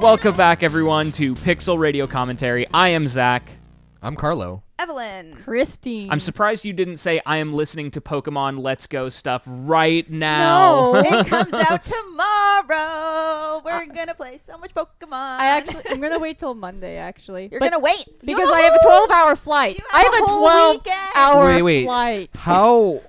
Welcome back, everyone, to Pixel Radio Commentary. I am Zach. I'm Carlo. Evelyn. Christine. I'm surprised you didn't say I am listening to Pokemon Let's Go stuff right now. No. It comes out tomorrow. We're gonna play so much Pokemon. I actually, I'm gonna wait till Monday. Actually, You're But- gonna wait You because have I have a 12 hour flight. You I have have a a 12 weekend. hour Wait, wait. flight. How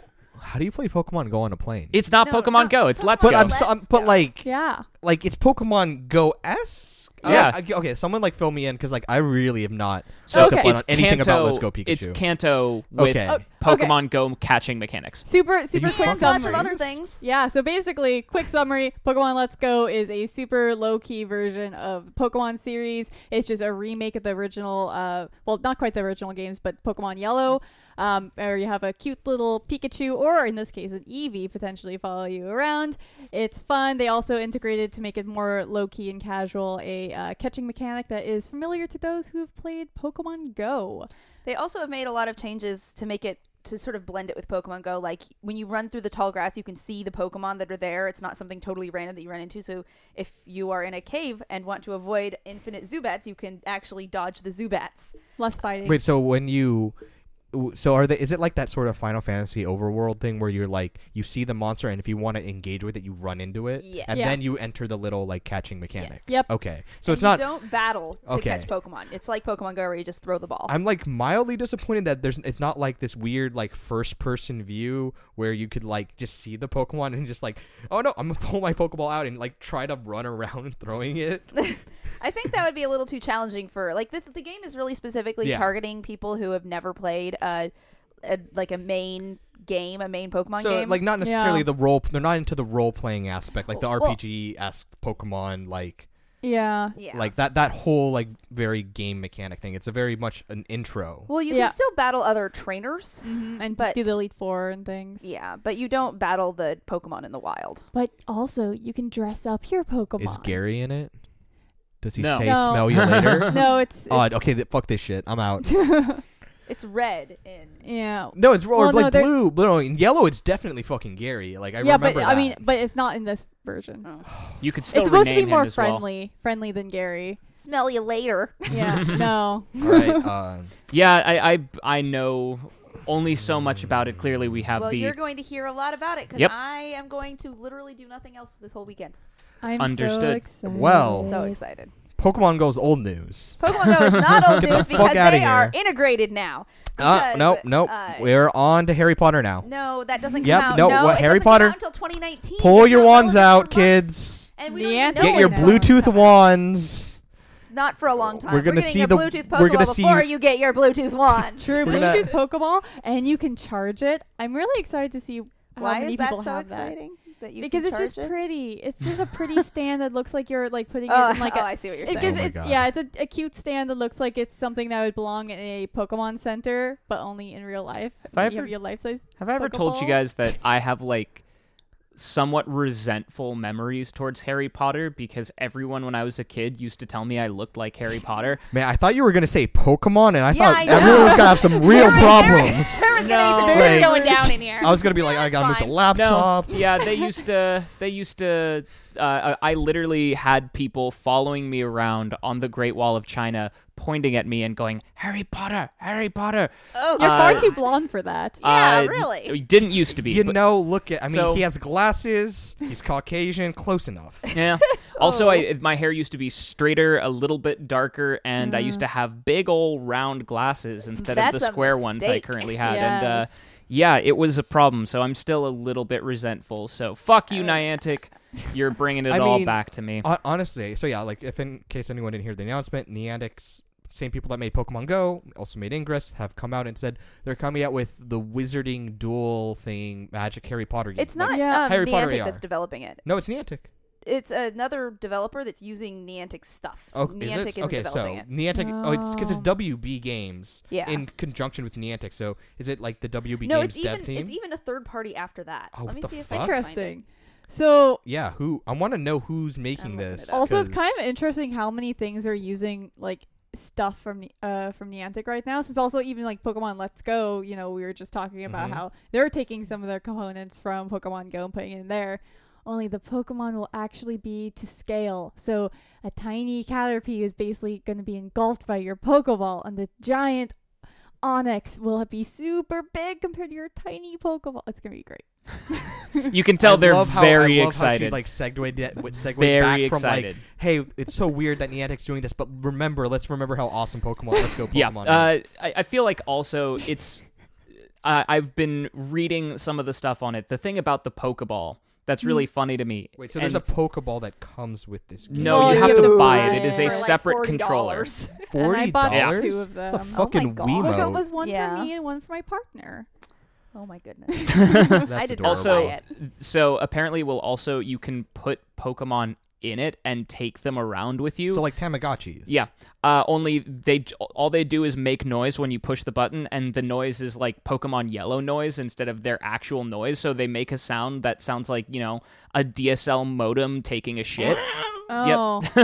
how do you play Pokemon Go on a plane? It's not No, Pokemon no, Go. It's no, Let's but Go. I'm, so, I'm but like Yeah. like it's Pokemon Go esque. Yeah. okay, someone like fill me in because like I really have not so picked Okay. up on it's anything Kanto, about Let's Go Pikachu. It's Kanto with Okay. Oh, okay. Pokemon Go catching mechanics. Super, super you quick fucking lots summary. of other things. Yeah, so basically, quick summary Pokemon Let's Go is a super low key version of Pokemon series. It's just a remake of the original, uh, well, not quite the original games, but Pokemon Yellow, um, where you have a cute little Pikachu, or in this case, an Eevee potentially follow you around. It's fun. They also integrated to make it more low key and casual a uh, catching mechanic that is familiar to those who've played Pokemon Go. They also have made a lot of changes to make it to sort of blend it with Pokemon Go. Like when you run through the tall grass, you can see the Pokemon that are there. It's not something totally random that you run into. So if you are in a cave and want to avoid infinite Zubats, you can actually dodge the Zubats. Less fighting. Wait, so when you so are they is it like that sort of Final Fantasy overworld thing where you're like you see the monster and if you want to engage with it you run into it Yes. and Yeah. then you enter the little like catching mechanic. Yep. Okay. So And it's not don't battle to Okay. catch Pokemon. It's like Pokemon Go where you just throw the ball. I'm like mildly disappointed that there's it's not like this weird like first person view where you could like just see the Pokemon and just like oh no I'm gonna pull my Pokeball out and like try to run around throwing it. I think that would be a little too challenging for like this. The game is really specifically Yeah. targeting people who have never played a, a like a main game, a main Pokemon so game. like not necessarily Yeah. the role they're not into the role playing aspect like the Well- RPG esque Pokemon like yeah. yeah. like that that whole like very game mechanic thing. It's a very much an intro. well, you Yeah. can still battle other trainers. hmm And But- do the Elite Four and things. Yeah, but you don't battle the Pokemon in the wild. But also, you can dress up your Pokemon. Is Gary in it? Does he No. say No. smell you later? No, it's. Oh, okay. Th- fuck this shit. I'm out. It's red in. yeah. No, it's or Well, no, like they're- blue. No, in yellow, it's definitely fucking Gary. Like I yeah, but remember I mean, but it's not in this version. Oh. You could still it's supposed to rename be more him as well. friendly, friendly than Gary. Smell you later. Yeah. no. All right. Uh, Yeah, I, I I know only so much about it. Clearly, we have well, the you're going to hear a lot about it because Yep. I am going to literally do nothing else this whole weekend. I'm so Understood. excited. Well- So excited. Pokemon Go's old news. Pokemon Go is not old Get the news fuck because outta they are integrated now. Uh, Because, nope, nope. uh, We're on to Harry Potter now. No, that doesn't Yep, count. no, no, what, it Harry doesn't come Potter? out until 2019. Pull It's your not wands relevant out, for months, kids. And we don't even know Get when your it's Bluetooth out. wands. Not for a long time. We're gonna getting see a the- Bluetooth we're gonna see- before you get your Bluetooth wand. True We're gonna- Bluetooth Pokeball, and you can charge it. I'm really excited to see how Why many is that people so have that. exciting? That you Because can it's just it? pretty. It's just a pretty stand that looks like you're like putting Oh, it in like oh, a. I see what you're It saying. gives Oh my it, God. yeah, it's a, a cute stand that looks like it's something that would belong in a Pokemon Center, but only in real life. Have I you ever- have your life size. Have I ever told you guys that I have like somewhat resentful memories towards Harry Potter because everyone when I was a kid used to tell me I looked like Harry Potter. Man, I thought you were gonna say Pokemon, and I Yeah, thought I everyone was gonna have some real There was- problems. There was No. gonna be some shit Like- going down in here. I was gonna be like, I gotta move the laptop. No, yeah, they used to. They used to. Uh, I literally had people following me around on the Great Wall of China, pointing at me and going, "Harry Potter, Harry Potter." Oh, You're Uh, far too blonde for that. Yeah, Uh, really. It didn't used to be. You but- know, look at. I mean, So- he has glasses. He's Caucasian. Close enough. Yeah. Also, Oh. I, my hair used to be straighter, a little bit darker, and I used to have big old round glasses instead of the square ones I currently had. And uh, yeah, it was a problem. So I'm still a little bit resentful. So fuck you, Niantic. You're bringing it I all mean, back to me. Honestly, so yeah, like if in case anyone didn't hear the announcement, Niantic's same people that made Pokemon Go, also made Ingress, have come out and said they're coming out with the Wizarding Duel thing, Magic Harry Potter game. It's Like- not Yeah. um, Harry Potter Niantic AR. that's developing it. no, it's Niantic. it's another developer that's using Niantic stuff. Oh, Niantic is it? Okay, so developing it. Niantic. Oh, it's because it's. WB Games Yeah. in conjunction with Niantic. So is it like the WB no, Games it's dev even team? it's even a third party after that. Oh, Let me what see the if I fuck? find it. Interesting. So yeah, who? I want to know who's making looking this. it also it's kind of interesting how many things are using like stuff from uh from Niantic right now. Since also even like Pokemon Let's Go, you know, we were just talking about Mhm. how they're taking some of their components from Pokemon Go and putting it in there. Only the Pokemon will actually be to scale. So a tiny Caterpie is basically going to be engulfed by your Pokeball, and the giant Onix will be super big compared to your tiny Pokeball. It's gonna be great. You can tell I they're love how, very I love How excited. she like segued, it- w- segued very back from excited. like, hey, it's so weird that Niantic's doing this, but remember, let's remember how awesome Pokemon. Let's go yeah, Pokemon. uh. I, I feel like also it's. Uh, I've been reading some of the stuff on it. The thing about the Pokeball that's really funny to me. Wait, so there's a Pokeball that comes with this game. No, Well, you you have have to to buy buy it. It is a for, like separate $40. controller. Forty I bought Yeah. two dollars. of them. It's a Oh my fucking God. Wiimote. Look, it was one Yeah. for me and one for my partner. Oh my goodness. That's I did adorable. not Also, buy it. so apparently, we'll also you can put Pokemon in it and take them around with you. So like Tamagotchis. yeah. Uh, only they all they do is make noise when you push the button, and the noise is like Pokemon Yellow noise instead of their actual noise. So they make a sound that sounds like you know a DSL modem taking a shit. Oh, so,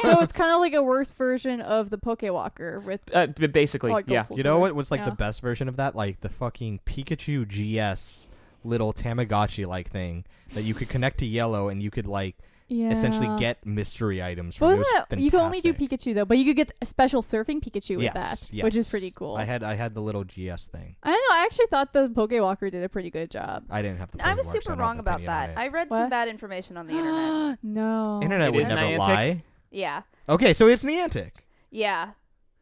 so it's kind of like a worse version of the Pokewalker with Uh, basically, like yeah. You know Sword. what was like Yeah. the best version of that? Like the fucking Pikachu GS little Tamagotchi like thing that you could connect to Yellow and you could like Yeah. essentially get mystery items But from. It wasn't that you can only do. Pikachu though, but you could get a special surfing Pikachu with yes, that, yes. which is pretty cool. I had I had the little GS thing. I don't know. I actually thought the Pokewalker did a pretty good job. I didn't have the. I was Pokemarks, so super wrong about that. I read some bad information on the internet. no. Internet It would never Niantic? lie. Yeah. Okay, so it's Niantic. Yeah.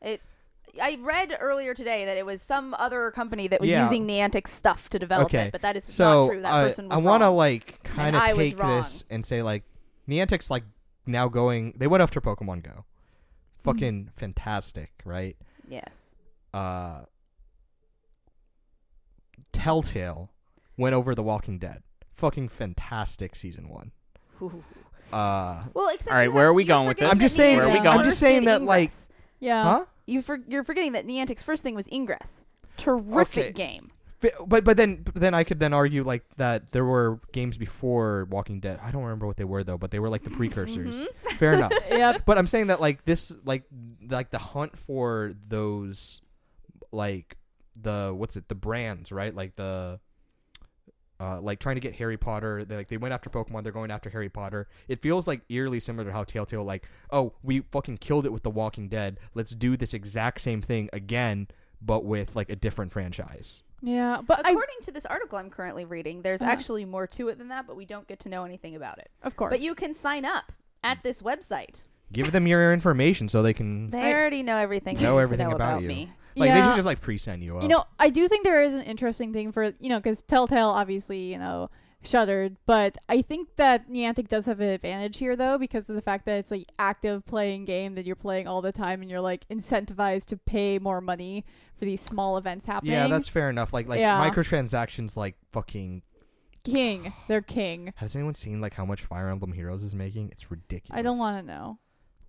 It I read earlier today that it was some other company that was Yeah. using Niantic stuff to develop Okay, it, but that is So not true. That uh, person was I want to wrong. like kind of I was take this and say like Niantic's like now going. They went after Pokemon Go. Mm-hmm. Fucking fantastic, right? Yes. uh, Telltale went over The Walking Dead. Fucking fantastic season one. Ooh. Uh, Well, except All right, where are we going with this? I'm that just saying Niantic that- I'm just saying that, like- Yeah. huh? you for, you're forgetting that Niantic's first thing was Ingress. Terrific Okay. game. But but then but then I could then argue like that there were games before Walking Dead. I don't remember what they were though, but they were like the precursors. Mhm. Fair enough. yep. But I'm saying that like this like like the hunt for those like the what's it the brands right like the uh, like trying to get Harry Potter they like they went after Pokemon they're going after Harry Potter it feels like eerily similar to how Telltale like oh we fucking killed it with The Walking Dead let's do this exact same thing again but with like a different franchise Yeah. But I, According to this article I'm currently reading, there's Uh-huh. actually more to it than that, but we don't get to know anything about it. of course. But you can sign up at this website. give them your information so they can They I- already know everything. Know they need to everything know about you. me. like yeah. they should just like pre-send you up You know, I do think there is an interesting thing for you know because Telltale obviously you know shuttered, but I think that Niantic does have an advantage here though because of the fact that it's like active playing game that you're playing all the time and you're like incentivized to pay more money for these small events happening. yeah that's fair enough like like Yeah. microtransactions like fucking king. They're king. Has anyone seen like how much Fire Emblem Heroes is making? It's ridiculous. I don't want to know.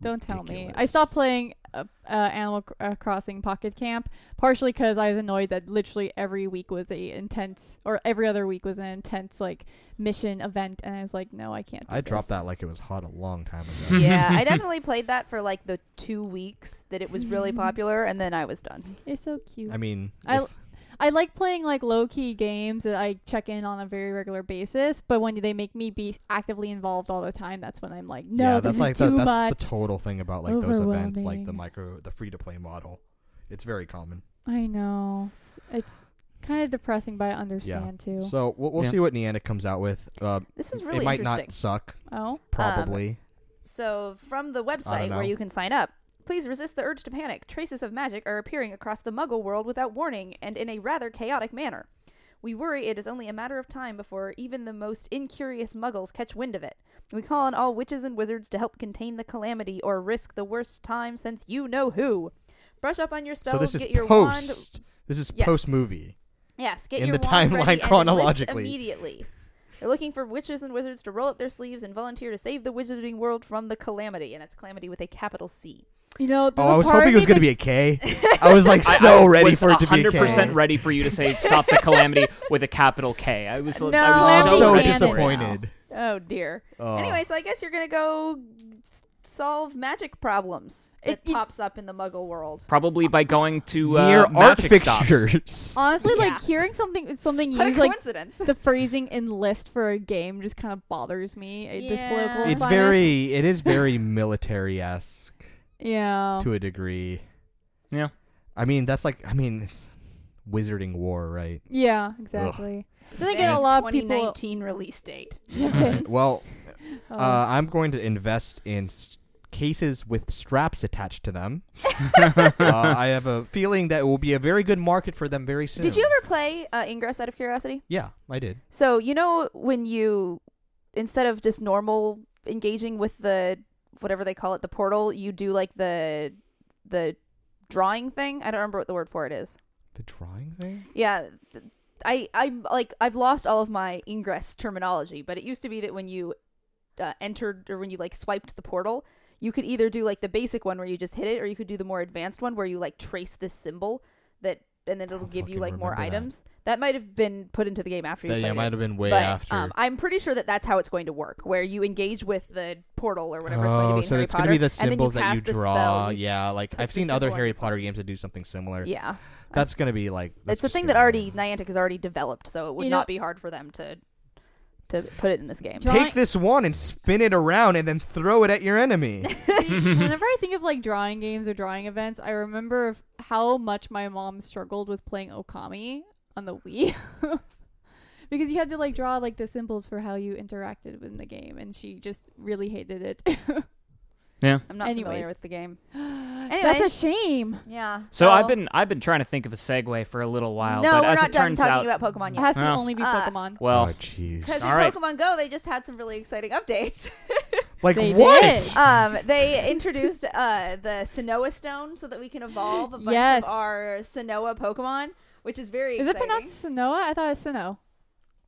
Don't tell me. I stopped playing uh, uh, Animal Cr- uh, Crossing Pocket Camp partially because I was annoyed that literally every week was a intense, or every other week was an intense like mission event, and I was like, no, I can't. Do I dropped this. that like it was hot a long time ago. yeah, I definitely played that for like the two weeks that it was really popular, and then I was done. It's so cute. I mean, I- if- I like playing like low key games that I check in on a very regular basis, but when they make me be actively involved all the time, that's when I'm like, no, yeah, this that's is like too the, that's much. the total thing about like those events, like the micro, the free to play model. It's very common. I know. It's, it's kind of depressing, but I understand too. So we'll, we'll Yeah. see what Niantic comes out with. Uh, This is really it might not suck, oh, probably. So, from the website where you can sign up, please resist the urge to panic. Traces of magic are appearing across the muggle world without warning and in a rather chaotic manner. We worry it is only a matter of time before even the most incurious muggles catch wind of it. We call on all witches and wizards to help contain the calamity or risk the worst time since you know who. Brush up on your spells, so this is get your wand. post. This is Yes. post movie. Yes, get in your the wand timeline chronologically. immediately. They're looking for witches and wizards to roll up their sleeves and volunteer to save the wizarding world from the calamity, and that's calamity with a capital C. You know, Oh, I was hoping it was going to be a K. I was like so I ready for it to be a 100% ready for you to say stop the calamity with a capital K. I was, No. Oh, I was Calamity so ready Canon for it. disappointed. Oh dear. Oh. Anyway, so I guess you're gonna go solve magic problems It- that it- pops up in the Muggle world. Probably by going to uh, near art magic stops. fixtures. Honestly, Yeah. like hearing something something What a used like the phrasing enlist for a game just kind of bothers me. uh, This Yeah. political It's climate. very, it is very military esque yeah. to a degree. Yeah. I mean, that's like, I mean, it's wizarding war, right? Yeah, exactly. Then And again, a lot of people. 2019 release date. Well, Oh. uh, I'm going to invest in s- cases with straps attached to them. uh, I have a feeling that it will be a very good market for them very soon. Did you ever play uh, Ingress out of curiosity? Yeah, I did. So you know when you instead of just normal engaging with the whatever they call it, the portal, you do like the the drawing thing. I don't remember what the word for it is. The drawing thing? Yeah, th- I I like I've lost all of my ingress terminology, but it used to be that when you uh, entered or when you like swiped the portal, you could either do like the basic one where you just hit it, or you could do the more advanced one where you like trace this symbol that, and then it'll give you like more that. items. That might have been put into the game after you That, played yeah, it. might have been way but after. um, I'm pretty sure that that's how it's going to work, where you engage with the portal or whatever it's going to oh, be. in so Harry it's Potter, going to be the and then symbols that you draw. spell, yeah, like I've seen other symbol Harry Potter portal. games that do something similar. Yeah, That's going to be like. that's it's the thing that already Niantic has already developed, so it would You know- not be hard for them to to put it in this game. Drawing- Take this one and spin it around and then throw it at your enemy. See, whenever I think of like drawing games or drawing events, I remember of how much my mom struggled with playing Okami on the Wii. because you had to like draw like the symbols for how you interacted in the game and she just really hated it. Yeah. I'm not familiar with the game. anyway, That's a shame. Yeah. So I've been I've been trying to think of a segue for a little while, no, but we're as not it done turns talking out, about Pokemon It yet. has to Oh. only be Uh, Pokemon. well, oh, jeez. Because in All right. Pokemon Go, they just had some really exciting updates. Like They what? did. um, they introduced uh, the Sinnoh Stone so that we can evolve a bunch Yes. of our Sinnoh Pokemon, which is very Is it exciting. pronounced Sonoa? I thought it was Sinnoh.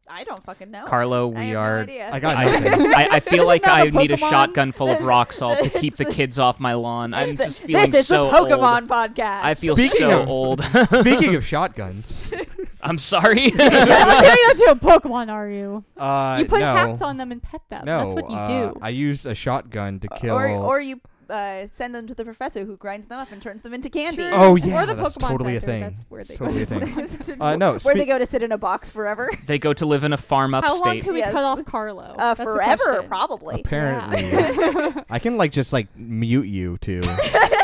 I don't fucking know. Carlo, we have no are. idea. I got I, nothing. I, I feel like is not I a need a Pokemon. shotgun full of This- rock salt to keep the kids off my lawn. I'm just feeling this is so the Pokemon old. podcast. I feel Speaking so of- old. Speaking of shotguns, I'm sorry. You're not doing that to a Pokemon, are you? uh, you put no, hats on them and pet them. No, That's what you uh, do. I used a shotgun to kill. or or you uh, send them to the professor who grinds them up and turns them into candy. Sure. Oh Or yeah, the that's Pokemon totally a thing. that's where It's they totally a go. thing. Uh, no, where spe- they go to sit in a box forever. they go to live in a farm upstate. How long can we Yes. cut off Carlo? Uh, That's forever, probably. Apparently, Yeah. I can like just like mute you too.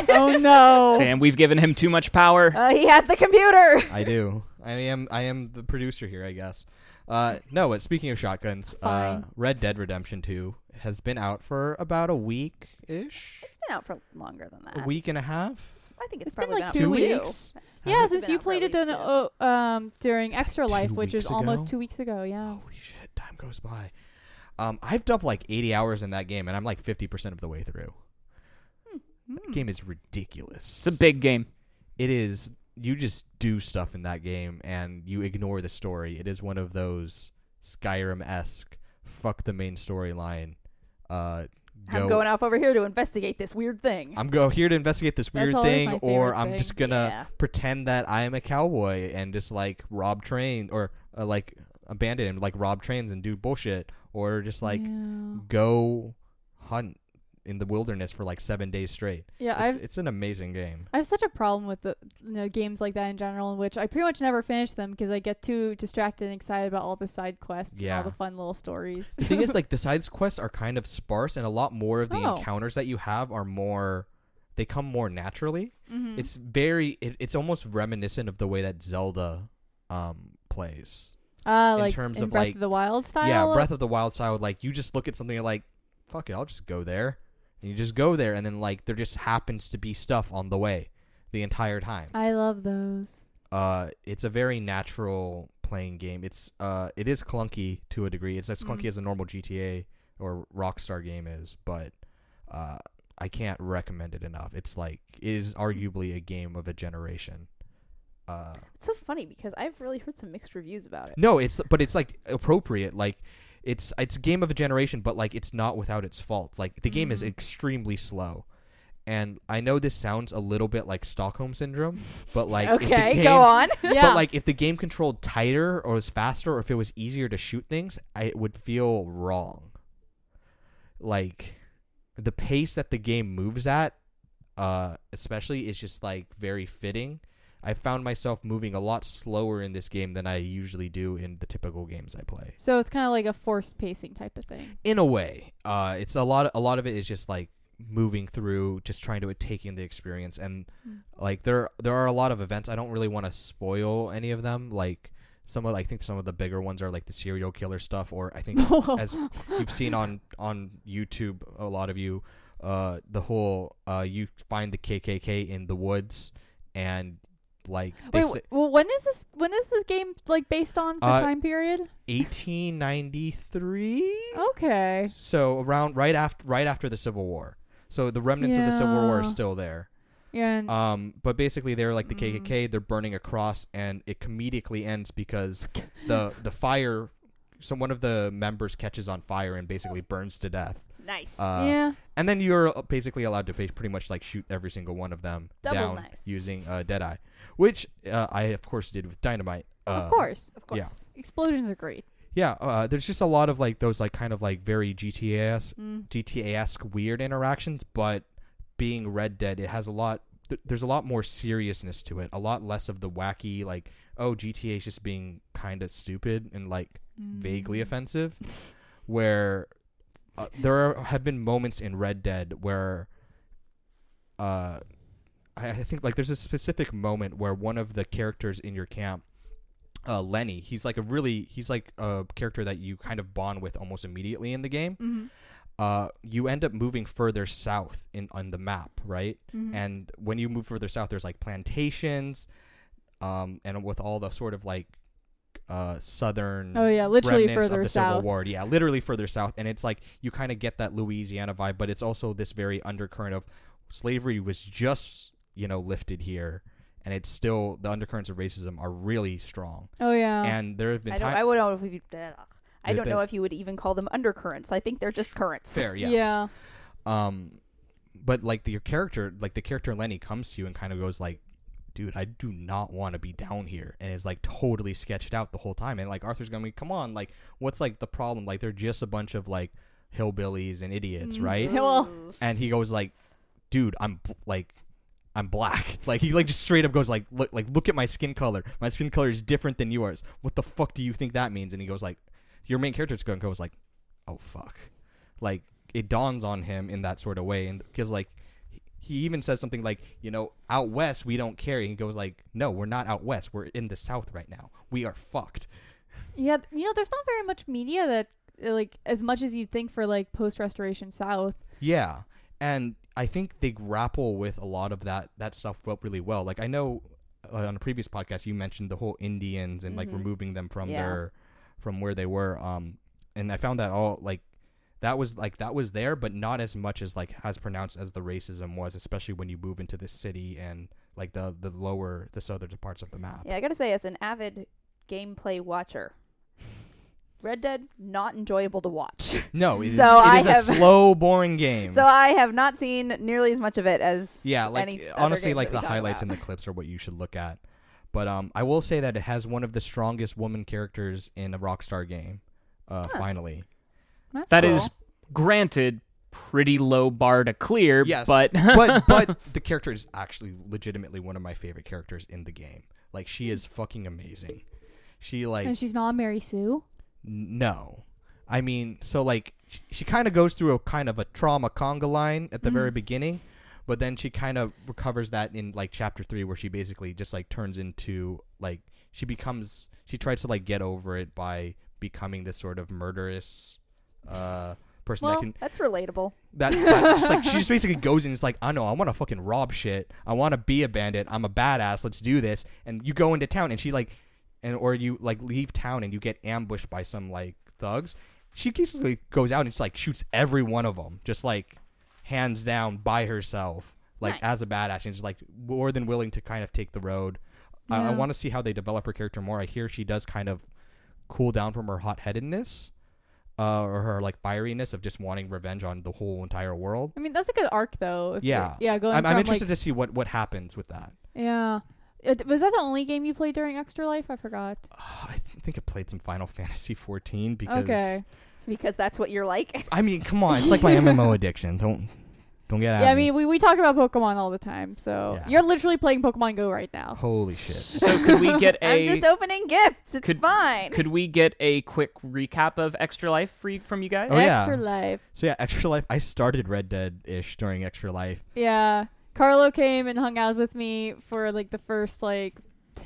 oh no. Damn, we've given him too much power. Uh, he has the computer. I do. I am. I am the producer here, I guess. Uh, no, but speaking of shotguns, uh, Red Dead Redemption Two has been out for about a week ish, It's been out for longer than that. a week and a half, I think it's, It's been probably like been two out weeks. two. Yeah, since you played it in, least, uh, um, during It's like Extra Life, which is weeks almost two weeks ago. Yeah. Holy shit, time goes by. Um, I've dumped like 80 hours in that game, and I'm like 50% of the way through. Hmm. The game is ridiculous. It's a big game. it is you just do stuff in that game and you ignore the story. It is one of those Skyrim esque fuck the main storyline. Uh, I'm going off over here to investigate this weird thing. I'm go here to investigate this That's weird always thing, my or favorite I'm thing. just gonna Yeah. pretend that I am a cowboy and just like rob train or uh, like abandon him, like rob trains and do bullshit, or just like yeah, go hunt in the wilderness for like seven days straight. yeah It's, it's an amazing game. I have such a problem with the you know, games like that in general, in which I pretty much never finish them because I get too distracted and excited about all the side quests and all the fun little stories. The thing is, like the side quests are kind of sparse, and a lot more of the Oh. encounters that you have are more. They come more naturally. Mhm. It's very. It, it's almost reminiscent of the way that Zelda um, plays. uh, in like terms in of, Breath like- of the Wild style. Yeah, Breath of the Wild style. Like you just look at something, you're like, "Fuck it, I'll just go there," and you just go there, and then like there just happens to be stuff on the way, the entire time. I love those. Uh, it's a very natural playing game. It's uh, it is clunky to a degree. It's as clunky Mhm. as a normal GTA or Rockstar game is, but uh, I can't recommend it enough. It's like it is arguably a game of a generation. Uh, It's so funny because I've really heard some mixed reviews about it. no, it's but it's like appropriate. Like it's it's a game of a generation, but like it's not without its faults. Like the game is Mhm. extremely slow. And I know this sounds a little bit like Stockholm syndrome, but like if the okay, game- go on. yeah. But like if the game controlled tighter or was faster or if it was easier to shoot things, I it would feel wrong. Like the pace that the game moves at, uh, especially is just like very fitting. I found myself moving a lot slower in this game than I usually do in the typical games I play. so it's kind of like a forced pacing type of thing. In a way, uh, it's a lot. a lot of it is just like moving through, just trying to take in the experience, and Mm. like there there are a lot of events. I don't really want to spoil any of them. Like some of I think some of the bigger ones are like the serial killer stuff, or I think as you've seen on on YouTube, a lot of you, uh, the whole uh, you find the KKK in the woods, and like Wait, say, well, when is this? When is this game like based on for Uh, time period? 1893. Okay. So around right after right after the Civil War. So the remnants of the Civil War are still there. Yeah. And, Um, but basically they're like the Mm. KKK. They're burning a cross, and it comedically ends because the the fire. So one of the members catches on fire and basically burns to death. Nice. Uh, yeah. And then you're basically allowed to pretty much like shoot every single one of them Double down nice. using uh, Deadeye, which uh, I of course did with dynamite. Uh, of course. of course. yeah. Explosions are great. Yeah, uh, there's just a lot of like those like kind of like very GTA Mm. GTA esque weird interactions, but being Red Dead, it has a lot. Th- there's a lot more seriousness to it. A lot less of the wacky like oh GTA is just being kind of stupid and like vaguely Mm. offensive. Where uh, there are, have been moments in Red Dead where, uh, I, I think like there's a specific moment where one of the characters in your camp uh, Lenny. He's like a really he's like a character that you kind of bond with almost immediately in the game. Mhm. Uh, you end up moving further south in on the map, right? Mhm. And when you move further south, there's like plantations, um, and with all the sort of like uh southern Oh yeah, literally remnants further of the Civil south. War. Yeah, literally further south, and it's like you kind of get that Louisiana vibe, but it's also this very undercurrent of slavery was just you know lifted here, and it's still the undercurrents of racism are really strong, Oh yeah. and there have been I don't. times. I would know if you. I don't know if you would even call them undercurrents. I think they're just currents. Fair, yes. Yeah. Um, but like the, your character, like the character Lenny comes to you and kind of goes like, "Dude, I do not want to be down here," and is like totally sketched out the whole time. And like Arthur's gonna be, "Come on, like what's like the problem? Like they're just a bunch of like hillbillies and idiots, Mhm. right?" Well- And he goes like, "Dude, I'm like." I'm black. Like he like just straight up goes like look like look at my skin color. My skin color is different than yours. What the fuck do you think that means? And he goes like, your main character is going goes like, oh fuck, like it dawns on him in that sort of way, and because like he- even says something like, you know, out west we don't care. And he goes like, no, we're not out west. We're in the south right now. We are fucked. Yeah, you know, there's not very much media that like as much as you'd think for like post restoration South. Yeah, and I think they grapple with a lot of that that stuff really well. Like I know uh, on a previous podcast you mentioned the whole Indians and like Mhm. removing them from Yeah. their from where they were. Um, and I found that all like that was like that was there, but not as much as like as pronounced as the racism was, especially when you move into the city and like the the lower the southern parts of the map. Yeah, I gotta say, as an avid gameplay watcher, Red Dead not enjoyable to watch. No, it is, So it I is a have- slow, boring game. so I have not seen nearly as much of it as Yeah, like any other honestly, games like the highlights about. and the clips are what you should look at. But um, I will say that it has one of the strongest woman characters in a Rockstar game. Uh, Huh. finally, That's That cool. is, granted, pretty low bar to clear. yes, but but but the character is actually legitimately one of my favorite characters in the game. Like she is fucking amazing. She like and she's not Mary Sue. No, I mean so like she, she kind of goes through a kind of a trauma conga line at the very Mhm. beginning, but then she kind of recovers that in like chapter three where she basically just like turns into like she becomes she tries to like get over it by becoming this sort of murderous uh person Well, that can That's relatable. that, that just, like she just basically goes and it's like I know I want to fucking rob shit. I want to be a bandit. I'm a badass. Let's do this. And you go into town and she like, and or you like leave town and you get ambushed by some like thugs. She basically goes out and just like shoots every one of them, just like hands down by herself, like Nice. as a badass, and is like more than willing to kind of take the road. I, I Yeah. want to see how they develop her character more. I hear she does kind of cool down from her hot headedness. uh, or her like fieriness of just wanting revenge on the whole entire world. I mean, that's a good arc though. if Yeah. yeah. Going I'm, from I'm interested like, to see what what happens with that. yeah. It, was that the only game you played during Extra Life? I forgot. Uh, I th- think I played some Final Fantasy 14 because Okay. because that's what you're like. I mean, come on, it's like my MMO addiction. Don't don't get at Yeah, I me. mean, we, we talk about Pokemon all the time, so Yeah. you're literally playing Pokemon Go right now. Holy shit. So could we get I'm a just opening gifts. It's could- fine. could we get a quick recap of Extra Life free from you guys? Oh, yeah. Extra Life. So yeah, Extra Life. I started Red Dead ish during Extra Life. Yeah. Carlo came and hung out with me for like the first like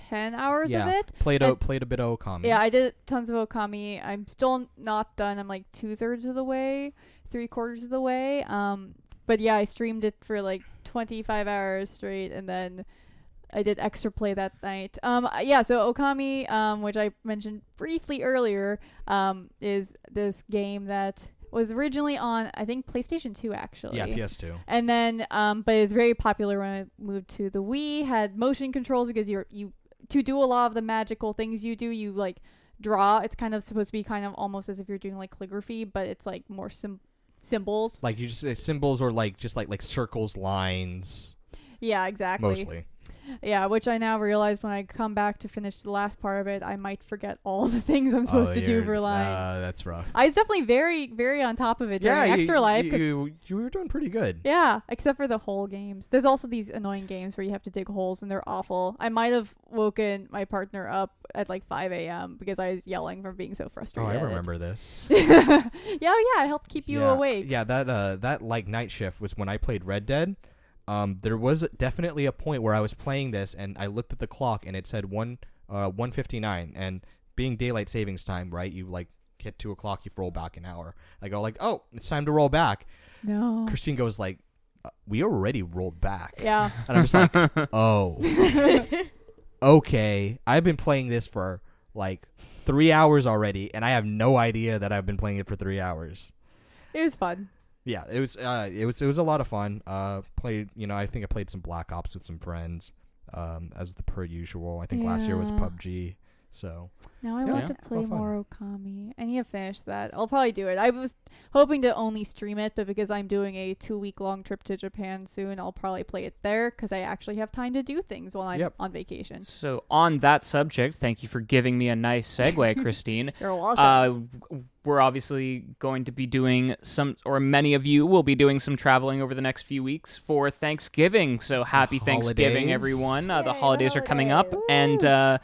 10 hours yeah, of it. played And- played a bit of Okami. Yeah, I did tons of Okami. I'm still not done. I'm like two thirds of the way, three quarters of the way. Um, but yeah, I streamed it for like 25 hours straight, and then I did extra play that night. Um, yeah, so Okami, um, which I mentioned briefly earlier, um, is this game that was originally on I think PlayStation 2 actually. yeah, PS2. And then, um, but it was very popular when it moved to the Wii. Had motion controls because you're you to do a lot of the magical things you do. You like draw. It's kind of supposed to be kind of almost as if you're doing like calligraphy, but it's like more sim- symbols. Like you just uh, symbols or like just like like circles, lines, Yeah, exactly. mostly. Yeah, which I now realize when I come back to finish the last part of it, I might forget all the things I'm supposed Oh, to do for lines. Uh, that's rough. I was definitely very, very on top of it during Yeah, you, Extra Life. you you were doing pretty good. Yeah, except for the hole games. There's also these annoying games where you have to dig holes and they're awful. I might have woken my partner up at like 5 a.m. because I was yelling from being so frustrated. Oh. I remember this. yeah, yeah, it helped keep you yeah, awake. Yeah, that uh that like night shift was when I played Red Dead. Um, there was definitely a point where I was playing this and I looked at the clock and it said one uh one fifty nine and being daylight savings time, right? You like hit two o'clock, you roll back an hour. I go like, oh, it's time to roll back. No. Christine goes like, uh, we already rolled back. Yeah. And I'm just like, oh, okay. I've been playing this for like three hours already, and I have no idea that I've been playing it for three hours. It was fun. Yeah, it was. Uh, it was. It was a lot of fun. Uh, played. You know, I think I played some Black Ops with some friends. Um, as the per usual. I think last year was Yeah. PUBG. So Now I Yeah. want to play of fun. more Okami. I need to finish that. I'll probably do it. I was hoping to only stream it, but because I'm doing a two week long trip to Japan soon, I'll probably play it there because I actually have time to do things while I'm Yep. on vacation. So on that subject, thank you for giving me a nice segue, Christine. You're welcome. Uh, we're obviously going to be doing some, or many of you will be doing some traveling over the next few weeks for Thanksgiving. So happy Thanksgiving, Holidays. everyone! Uh, the Yay, the holidays are coming up, holidays. and uh,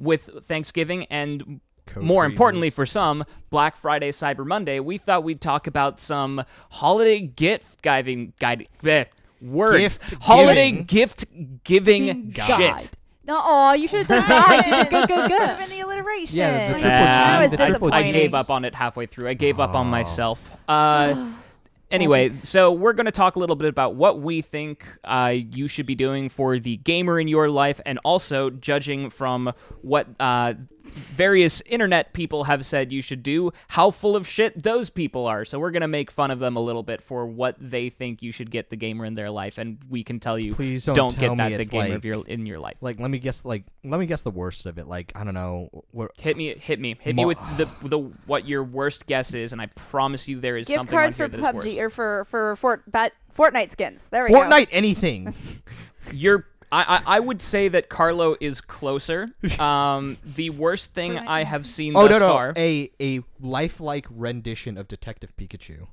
with Thanksgiving and code more freezes. importantly for some, Black Friday, Cyber Monday, we thought we'd talk about some holiday gift giving guide. bleh, words. Gift holiday giving. gift giving Being shit. God. No, oh, you should have done that. You did good, good, Put good. in the alliteration. Yeah, the triple G, That was the triple G. I gave up on it halfway through. I gave up on Oh. myself. Uh, anyway, so we're going to talk a little bit about what we think uh, you should be doing for the gamer in your life, and also judging from what uh, various internet people have said you should do, how full of shit those people are. So we're going to make fun of them a little bit for what they think you should get the gamer in their life, and we can tell you Please don't tell get that me the gamer like- of your, in your life. Like, let me guess. Like, let me guess the worst of it. Like, I don't know. What, Hit me, hit me, hit me with the the what your worst guess is, and I promise you there is Gift something cards on for here that is PUBG worse. or for for Fort bat, Fortnite skins. There we go. Fortnite anything. You're, I, I, I would say that Carlo is closer. Um, the worst thing I have seen oh thus no no far. a a lifelike rendition of Detective Pikachu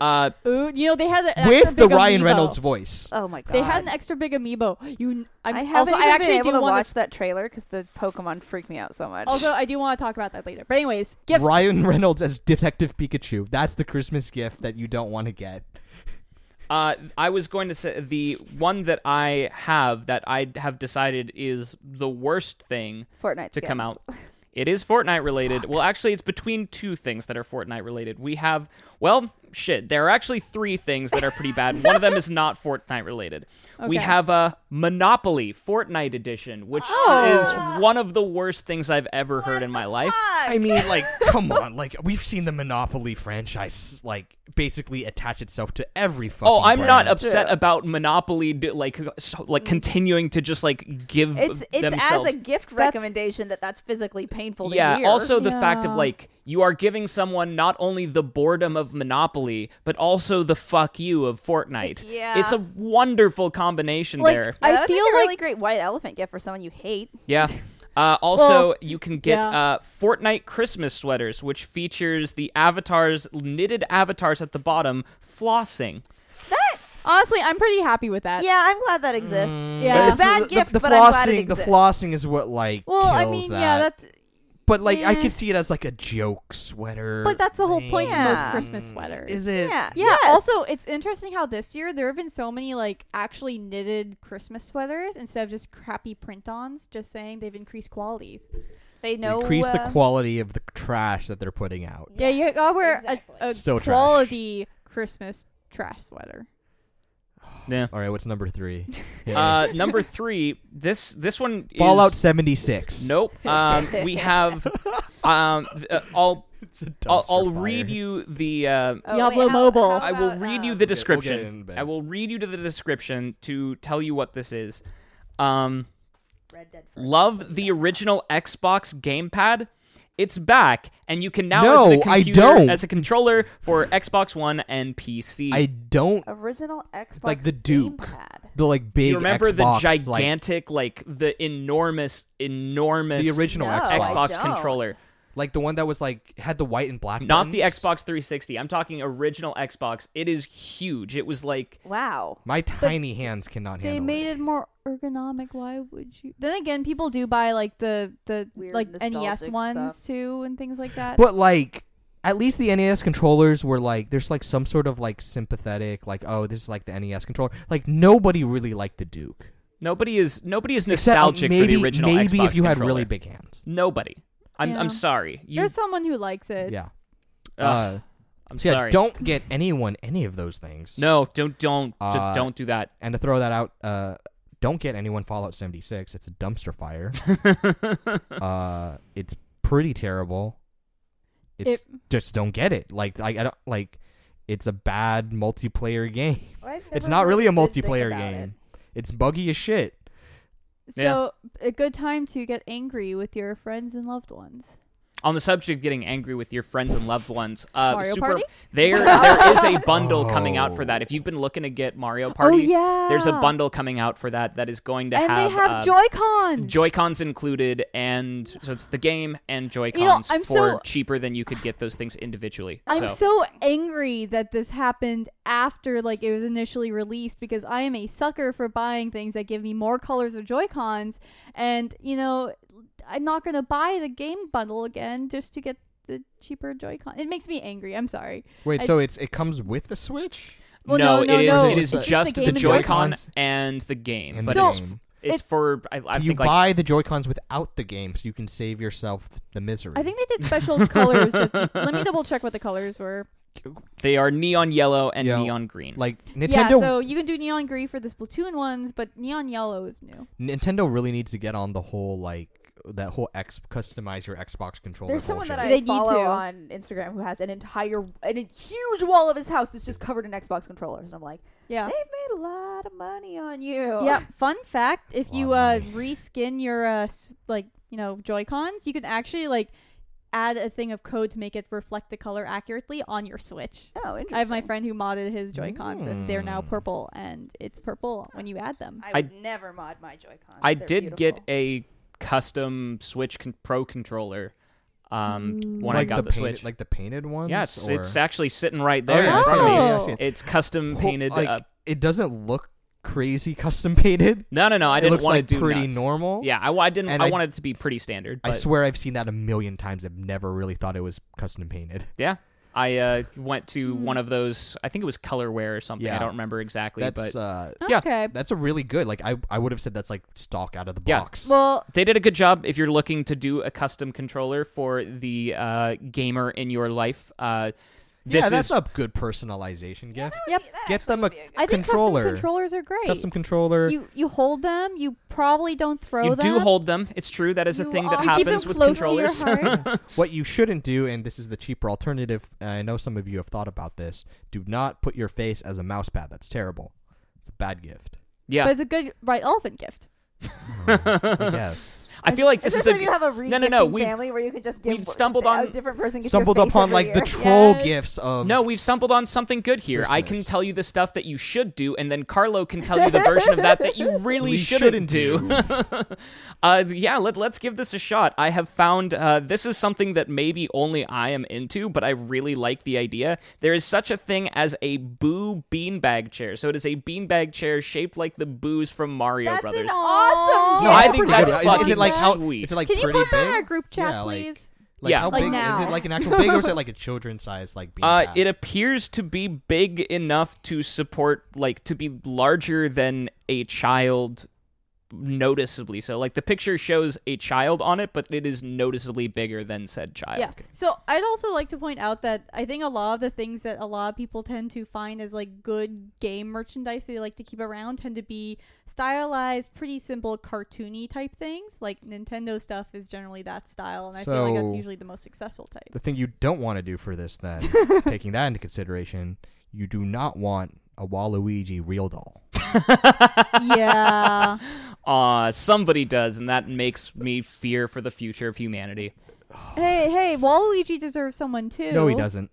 Uh, Ooh, you know they had an extra with the Ryan amiibo. Reynolds voice. Oh my god. They had an extra big amiibo. You, I'm, I haven't also, even I actually been able do to want watch that trailer because the Pokemon freaked me out so much. Also, I do want to talk about that later. But anyways, gifts. Ryan Reynolds as Detective Pikachu. That's the Christmas gift that you don't want to get. Uh, I was going to say the one that I have that I have decided is the worst thing Fortnite to come out. It is Fortnite related. Well, actually, it's between two things that are Fortnite related. We have, well, shit. There are actually three things that are pretty bad. One of them is not Fortnite related. We have a Monopoly Fortnite edition, which Oh. is one of the worst things I've ever heard in my life. I mean, like, come on, like we've seen the Monopoly franchise like basically attach itself to every fucking. Oh, I'm not upset True. about Monopoly like so, like mm. continuing to just like give It's it's themselves. as a gift That's- recommendation that that's physically painful. painful to yeah hear. also the fact of like you are giving someone not only the boredom of monopoly but also the fuck you of fortnite Yeah. it's a wonderful combination Like, there Yeah, I that'd feel make a really great white elephant gift for someone you hate. yeah uh, also Well, you can get yeah. uh, fortnite christmas sweaters which features the avatars knitted avatars at the bottom flossing That Honestly, I'm pretty happy with that. Yeah, I'm glad that exists. Yeah. It's a bad the, gift, the, but I'm glad it flossing, the flossing is what like Well, I mean, that. yeah, that's but like I could see it as like a joke sweater. but that's the whole point of Yeah. most Christmas sweaters. Is it? Yeah. Yeah. Yes. Also, it's interesting how this year there have been so many like actually knitted Christmas sweaters instead of just crappy print-ons. Just saying they've increased qualities. they know Increase the uh, quality of the trash that they're putting out. Yeah, you gotta wear exactly. a, a Still trash. quality Christmas trash sweater. Yeah All right, what's number three? Yeah. uh, number three this this one is, Fallout seventy six. nope um, we have um, uh, i'll It's a I'll, I'll fire. read you the uh, Oh, Diablo wait, how- Mobile. how I will about, read you the we'll description. I will read you to the description to tell you what this is. Um, Red Dead love the original Xbox gamepad. It's back, and you can now No, as, the I don't. as a controller for Xbox One and PC. I don't original Xbox Like the Duke. gamepad. the like big you remember Xbox, the gigantic, like, the enormous, enormous the original No, Xbox, Xbox controller. Like the one that was like had the white and black. Not the. Xbox 360. I'm talking original Xbox. It is huge. It was like Wow. My tiny hands cannot handle it. They made it. it more ergonomic. Why would you? Then again, people do buy like the the Weird like NES ones stuff. too and things like that. But like, at least the NES controllers were like, there's like some sort of like sympathetic, like, oh, this is like the NES controller. Like nobody really liked the Duke. nobody is nobody is Except, uh, nostalgic maybe, for the original Maybe Xbox if you had really big hands. Nobody. I'm Yeah. I'm sorry. You, There's someone who likes it. Yeah. Ugh, Uh, I'm so yeah, sorry. don't get anyone any of those things. No, don't don't d- Uh, don't do that. And to throw that out, uh, don't get anyone Fallout 76. It's a dumpster fire. uh, it's pretty terrible. It's just don't get it. Like I, I don't like. It's a bad multiplayer game. I've It's not really a heard good thing multiplayer about game. It's buggy as shit. So a good time to get angry with your friends and loved ones. On the subject of getting angry with your friends and loved ones, uh, Mario Super, Party? there there is a bundle coming out for Oh. that. If you've been looking to get Mario Party, oh yeah. there's a bundle coming out for that that is going to and have, they have uh, Joy Cons. Joy Cons included, and so it's the game and Joy You know, Cons I'm for so- cheaper than you could get those things individually. I'm so. so angry that this happened after like it was initially released because I am a sucker for buying things that give me more colors of Joy Cons, and you know I'm not gonna buy the game bundle again just to get the cheaper Joy Con. It makes me angry. I'm sorry. Wait, I- so it's it comes with the Switch Well, no, no, no, it is no. it is It's just the the, Joy-Con Joy-Cons. and the game, and but the it's, game. it's it- for I, I you think like buy the Joy Cons without the game, so you can save yourself th- the misery. I think they did special colors. That, let me double check what the colors were. they are neon yellow and Yeah, neon green. like Yeah, Nintendo. so you can do neon green for the Splatoon ones, but neon yellow is new. Nintendo really needs to get on the whole like that whole X customize your Xbox controller. There's someone that. I They need follow on Instagram who has an entire, an, a huge wall of his house that's just covered in Xbox controllers, and I'm like, Yeah. they've made a lot of money on you. Yeah. Fun fact: That's if you uh, reskin your uh, like you know Joy Cons, you can actually like add a thing of code to make it reflect the color accurately on your Switch. Oh, interesting. I have my friend who modded his Joy Cons, and they're now Mm. purple, and it's purple when you add them. I would never mod my Joy-Cons. I They're did get a custom Switch con- Pro controller um, when I got the, the, painted, Switch. like the painted ones. yeah, it's, or- it's actually sitting right Oh, there. yeah, in I see front of me. yeah, yeah, I see it. It's custom Whole- painted. like, uh, it doesn't look crazy custom painted. no, no, no. I it didn't looks want like to do pretty nuts. normal. Yeah, I, I didn't. And I, I- wanted it to be pretty standard. I swear I've seen that a million times. I've never really thought it was custom painted. yeah, I uh, went to Mm. one of those. I think it was Colorware or something. I don't remember exactly, That's but uh, Yeah. Okay. that's a really good. Like I, I would have said that's like stock out of the Yeah. box. Well, they did a good job. If you're looking to do a custom controller for the uh, gamer in your life, uh, this yeah, that's is a good personalization gift. Yep. Get them a I think Controller. custom controllers are great. custom controller. you you hold them. You probably don't throw you them. do hold them. It's true. That is a thing that al- you keep happens them with close to your controllers. heart. what you shouldn't do, and this is the cheaper alternative. and I know some of you have thought about this. Do not put your face as a mouse pad. That's terrible. It's a bad gift. yeah. But it's a good right elephant gift. I guess. I feel like this is Especially a if you have a no, re-gifting no, no. We've family where you could just give we've stumbled a on- different person gets Stumbled your face upon every like the troll Yes. gifts of no, we've stumbled on something good here. I can tell you the stuff that you should do, and then Carlo can tell you the version of that that you really shouldn't, shouldn't do. uh, yeah, let, let's give this a shot. I have found uh, this is something that maybe only I am into, but I really like the idea. There is such a thing as a Boo beanbag chair. So it is a beanbag chair shaped like the Boos from Mario That's Brothers. an awesome No, I think that's good. Is- is, it like how sweet. is it like Can you pretty post that big? in our group chat, Yeah, like- please? Like Yeah. how Like big is now. it? Like an actual big, or is it like a children's size like bean Uh, bag? it appears to be big enough to support, like, to be larger than a child noticeably so like the picture shows a child on it but it is noticeably bigger than said child Yeah. So I'd also like to point out that I think a lot of the things that a lot of people tend to find as like good game merchandise they like to keep around tend to be stylized, pretty simple, cartoony type things. Like Nintendo stuff is generally that style, and I feel like that's usually the most successful type. the thing you don't want to do for this, then, taking that into consideration, you do not want a Waluigi real doll. yeah. Aw, somebody does and that makes me fear for the future of humanity hey, hey, Waluigi deserves someone too. No, he doesn't.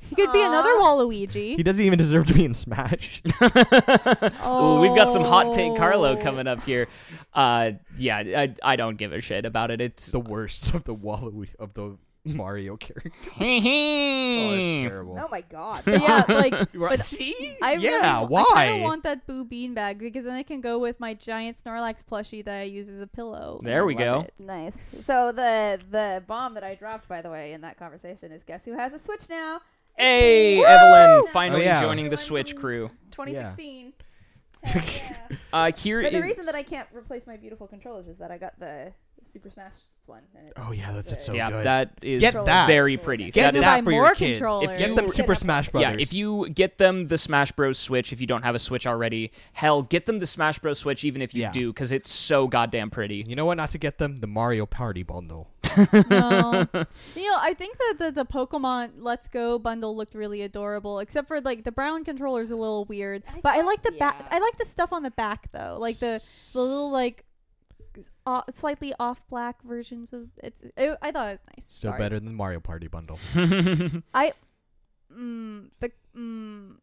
He could be another Waluigi. He doesn't even deserve to be in Smash. Ooh, we've got some hot take Carlo Oh. coming up here. Uh, yeah, I, I don't give a shit about it. It's the worst of the Waluigi of the Mario character. Oh, oh, it's terrible. Oh my god. But yeah, like, but See? I yeah, why? I kind of want that Boo beanbag because then I can go with my giant Snorlax plushie that I use as a pillow. There I we go. it. Nice. So the the bomb that I dropped, by the way, in that conversation is guess who has a Switch now? It's hey me. evelyn finally Oh, yeah. joining the switch crew 2016. Hell yeah. uh here But the reason that I can't replace my beautiful controllers is that I got the Super Smash one. And it's Oh yeah, that's it's so yeah good. that is Get that. very pretty Get That is- buy that for more your kids. controllers. Get them Super you- Smash Brothers. Yeah, if you get them the Smash Bros. Switch, if you don't have a Switch already, hell, get them the Smash Bros. Switch even if you Yeah. do, because it's so goddamn pretty. You know what? Not to get them the Mario Party bundle. no. You know, I think that the, the Pokemon Let's Go bundle looked really adorable, except for like the brown controller's a little weird. I but I thought- like the back. yeah. I like the stuff on the back though, like the the little like uh, slightly off black versions of it's. It, I thought it was nice. Still Sorry. better than the Mario Party bundle. I mm, the mm,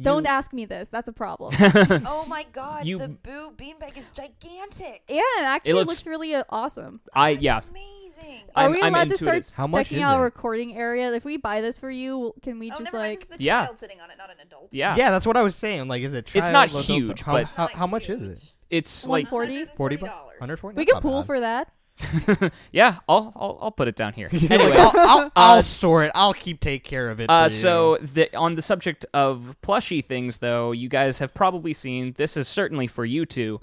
don't ask me this. That's a problem. Oh my god, You- the Boo beanbag is gigantic. yeah, it actually looks- looks, really uh, awesome. I yeah. Amazing. Are I'm- we I'm allowed to into start it. How much decking is out a it? recording area? If we buy this for you, can we oh, just never mind, like? it's the Yeah. child sitting on it, not an adult. Yeah, Yeah, that's what I was saying. Like, is it? It's child, not adult? huge, how, but- how, how much is it? It's like 140? 40 bucks? 140? We That's can not pool bad. for that. yeah. I'll, I'll I'll put it down here. Anyway, like, I'll, I'll, I'll Uh, store it. I'll keep take care of it. Uh, for you. so the, on the subject of plushy things, though, you guys have probably seen this is certainly for you two.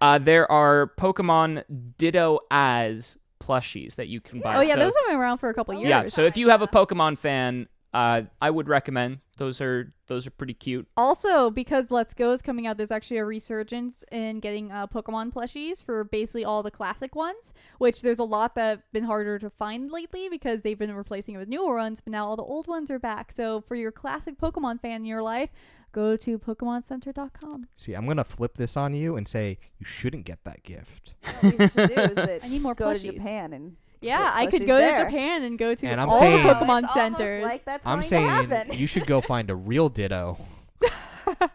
uh, there are Pokemon Ditto as plushies that you can buy. Oh yeah, So- those have been around for a couple Oh, years. yeah. So if you have a Pokemon fan, uh, I would recommend those are those are pretty cute. also because Let's Go is coming out, there's actually a resurgence in getting uh, Pokemon plushies for basically all the classic ones. Which there's a lot that have been harder to find lately because they've been replacing it with newer ones, but now all the old ones are back. So for your classic Pokemon fan in your life, go to PokemonCenter.com. See, I'm gonna flip this on you and say you shouldn't get that gift. What we should do is that I need more go to plushies. Japan and Yeah, get I could go there. to Japan and go to And I'm all saying- the Pokemon it's almost centers. Like that's I'm going saying to happen. you should go find a real Ditto.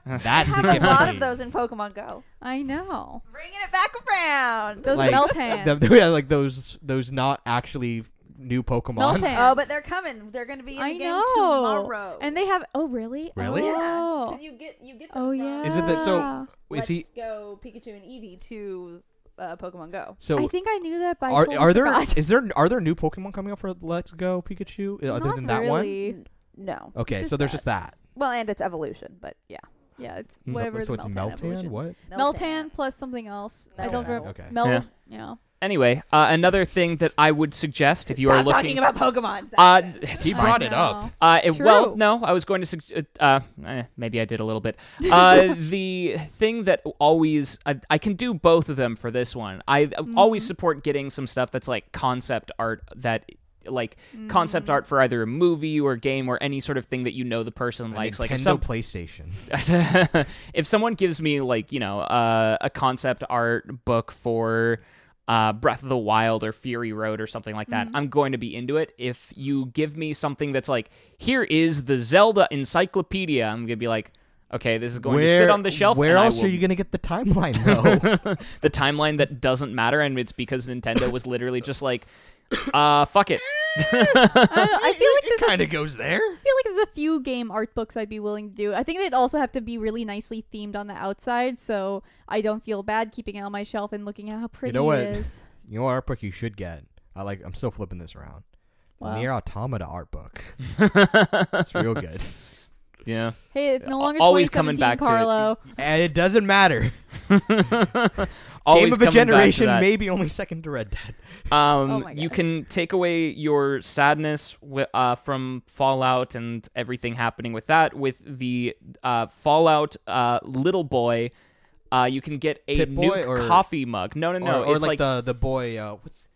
That's I the have gift. a lot of those in Pokemon Go. I know. Bringing it back around. Those Like, Meltans. The- yeah, like those those not actually new Pokemon. Meltan. Oh, but they're coming. They're going to be in the I game know. tomorrow. And they have oh really? Really? Oh, yeah, Oh, 'cause you get you get them oh from yeah. Is it that- so- Is Let's he? go Pikachu and Eevee to uh, Pokemon Go. So I think I knew that, by. Are totally are there forgot. is there are there new Pokemon coming out for Let's Go Pikachu uh, other Not than that one? No. Okay, so there's that. just that. Well, and it's evolution, but yeah. Yeah, it's Mel- whatever. so it's Meltan Meltan. What? Meltan plus something else. I don't remember. Okay. Mel. Yeah. Yeah. Anyway, uh, another thing that I would suggest if you are looking, talking about Pokemon. uh, He fine. brought it up. Uh, it- well, no, I was going to. sug- uh, Uh, eh, maybe I did a little bit. Uh, the thing that always I, I can do both of them for this one. I always Mhm. support getting some stuff that's like concept art that. Like Mm. concept art for either a movie or game or any sort of thing that you know the person A likes. Like if Nintendo some, PlayStation. if someone gives me like you know uh, a concept art book for uh, Breath of the Wild or Fury Road or something like that, I'm going to be into it. If you give me something that's like, here is the Zelda encyclopedia, I'm gonna be like, okay, this is going to sit on the shelf. Where and I else are you gonna get the timeline though? the timeline that doesn't matter, and it's because Nintendo was literally just like, uh, fuck it. I, don't know, I feel like it there's kind of goes there. I feel like there's a few game art books I'd be willing to do. I think they'd also have to be really nicely themed on the outside, so I don't feel bad keeping it on my shelf and looking at how pretty know what? it is. You know what art book you should get? I like. I'm still flipping this around. Wow. NieR Automata art book. It's real good, Yeah. Hey, it's no longer always 2017, coming back to it. Carlo. and it doesn't matter. Always Game of a coming back to generation, maybe only second to Red Dead. Um, Oh my you can take away your sadness uh, from Fallout and everything happening with that with the uh, Fallout uh, little boy. Uh, you can get a Pip-Boy nuke or- coffee mug. No, no, no. or, or it's like, like, the the boy. Uh, what's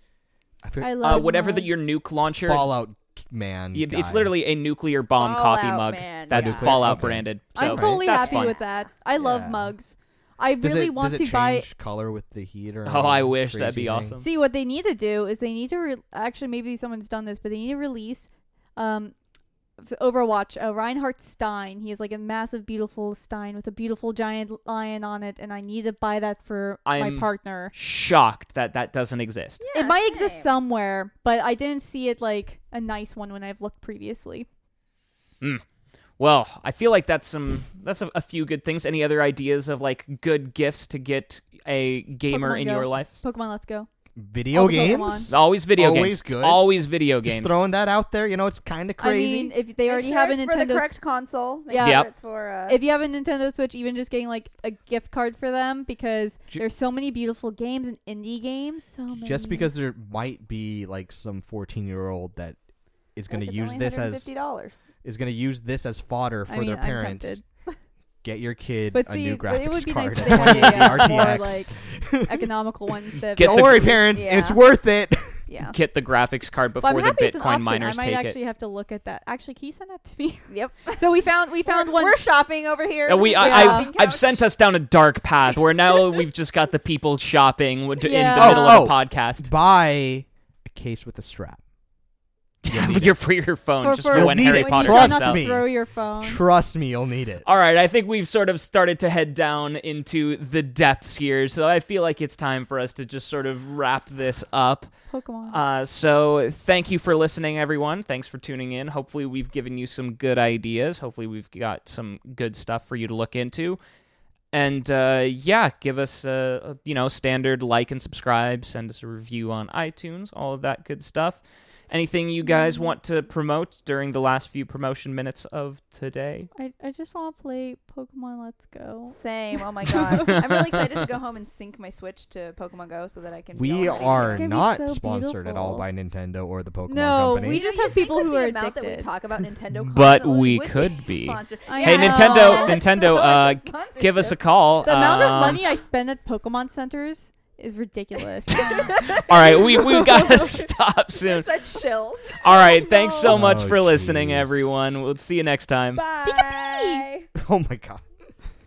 I forget. I uh, love whatever the, your nuke launcher. Fallout man. Yeah, it's guy. literally a nuclear bomb coffee mug Man, that's yeah. Fallout Okay. branded. So I'm totally that's happy fun. with that. I love Yeah. mugs. I Does really it, want does to it buy. change color with the heat or? Oh, I wish that'd be thing? awesome. See, what they need to do is they need to re- actually maybe someone's done this, but they need to release um so Overwatch, uh, Reinhardt Stein. He has like a massive, beautiful Stein with a beautiful giant lion on it, and I need to buy that for I'm- my partner. Shocked that that doesn't exist. Yeah, it might exist somewhere, but I didn't see it like a nice one when I've looked previously. Well, I feel like that's some that's a, a few good things. Any other ideas of like good gifts to get a gamer Pokemon in Go. your life? Pokemon Let's Go. Video All games. Pokemon. Always video Always games. Always good. Always video games. Just throwing that out there. You know, it's kind of crazy. I mean, if they already sure have a it's for the Nintendo, correct console. Make Yeah. sure Yep. it's for uh, if you have a Nintendo Switch, even just getting like a gift card for them because Ju- there's so many beautiful games and indie games. So many. just because there might be like some 14 year old that is going to use this as $150. is going to use this as fodder for I mean, their I'm parents. tempted. Get your kid But a see, new but it graphics would be card. nice if they had a, uh, more RTX. economical ones that. Get Don't the- worry, parents. Yeah. It's worth it. Yeah. Get the graphics card But before I'm the happy it's an Bitcoin option. miners I might take actually have to look at that. Actually, can you send that to me? Yep. so we found we found we're, one. We're shopping over here. it. Uh, we, This I, the I've, I've sent us down a dark path where now we've just got the people shopping w- in Yeah. the middle Oh, of a oh. podcast. Buy a case with a strap. Yeah, need but you're for your phone, for, just for for You'll when need Harry it. Potter you try comes Trust out. me. throw your phone. Trust me, you'll need it. All right, I think we've sort of started to head down into the depths here, so I feel like it's time for us to just sort of wrap this up. Pokemon. Uh, so thank you for listening, everyone. Thanks for tuning in. Hopefully, we've given you some good ideas. Hopefully, we've got some good stuff for you to look into. And uh, yeah, give us a, a you know standard like and subscribe. Send us a review on iTunes. All of that good stuff. Anything you guys want to promote during the last few promotion minutes of today? I, I just want to play Pokemon Let's Go. Same. Oh my god. I'm really excited to go home and sync my Switch to Pokemon Go so that I can. We be all are gonna be not so sponsored at all by Nintendo or the Pokemon No, Company. we just have people with who the are amount that we addicted. talk about Nintendo, But constantly, we would could be. sponsored. I Hey, know. Nintendo, Nintendo, uh, give us a call. The amount of Uh, money I spend at Pokemon centers is ridiculous. All right, we we gotta stop soon. Such shills. All right, thanks so oh, much Oh, for listening, jeez. everyone. We'll see you next time. Bye. oh my god.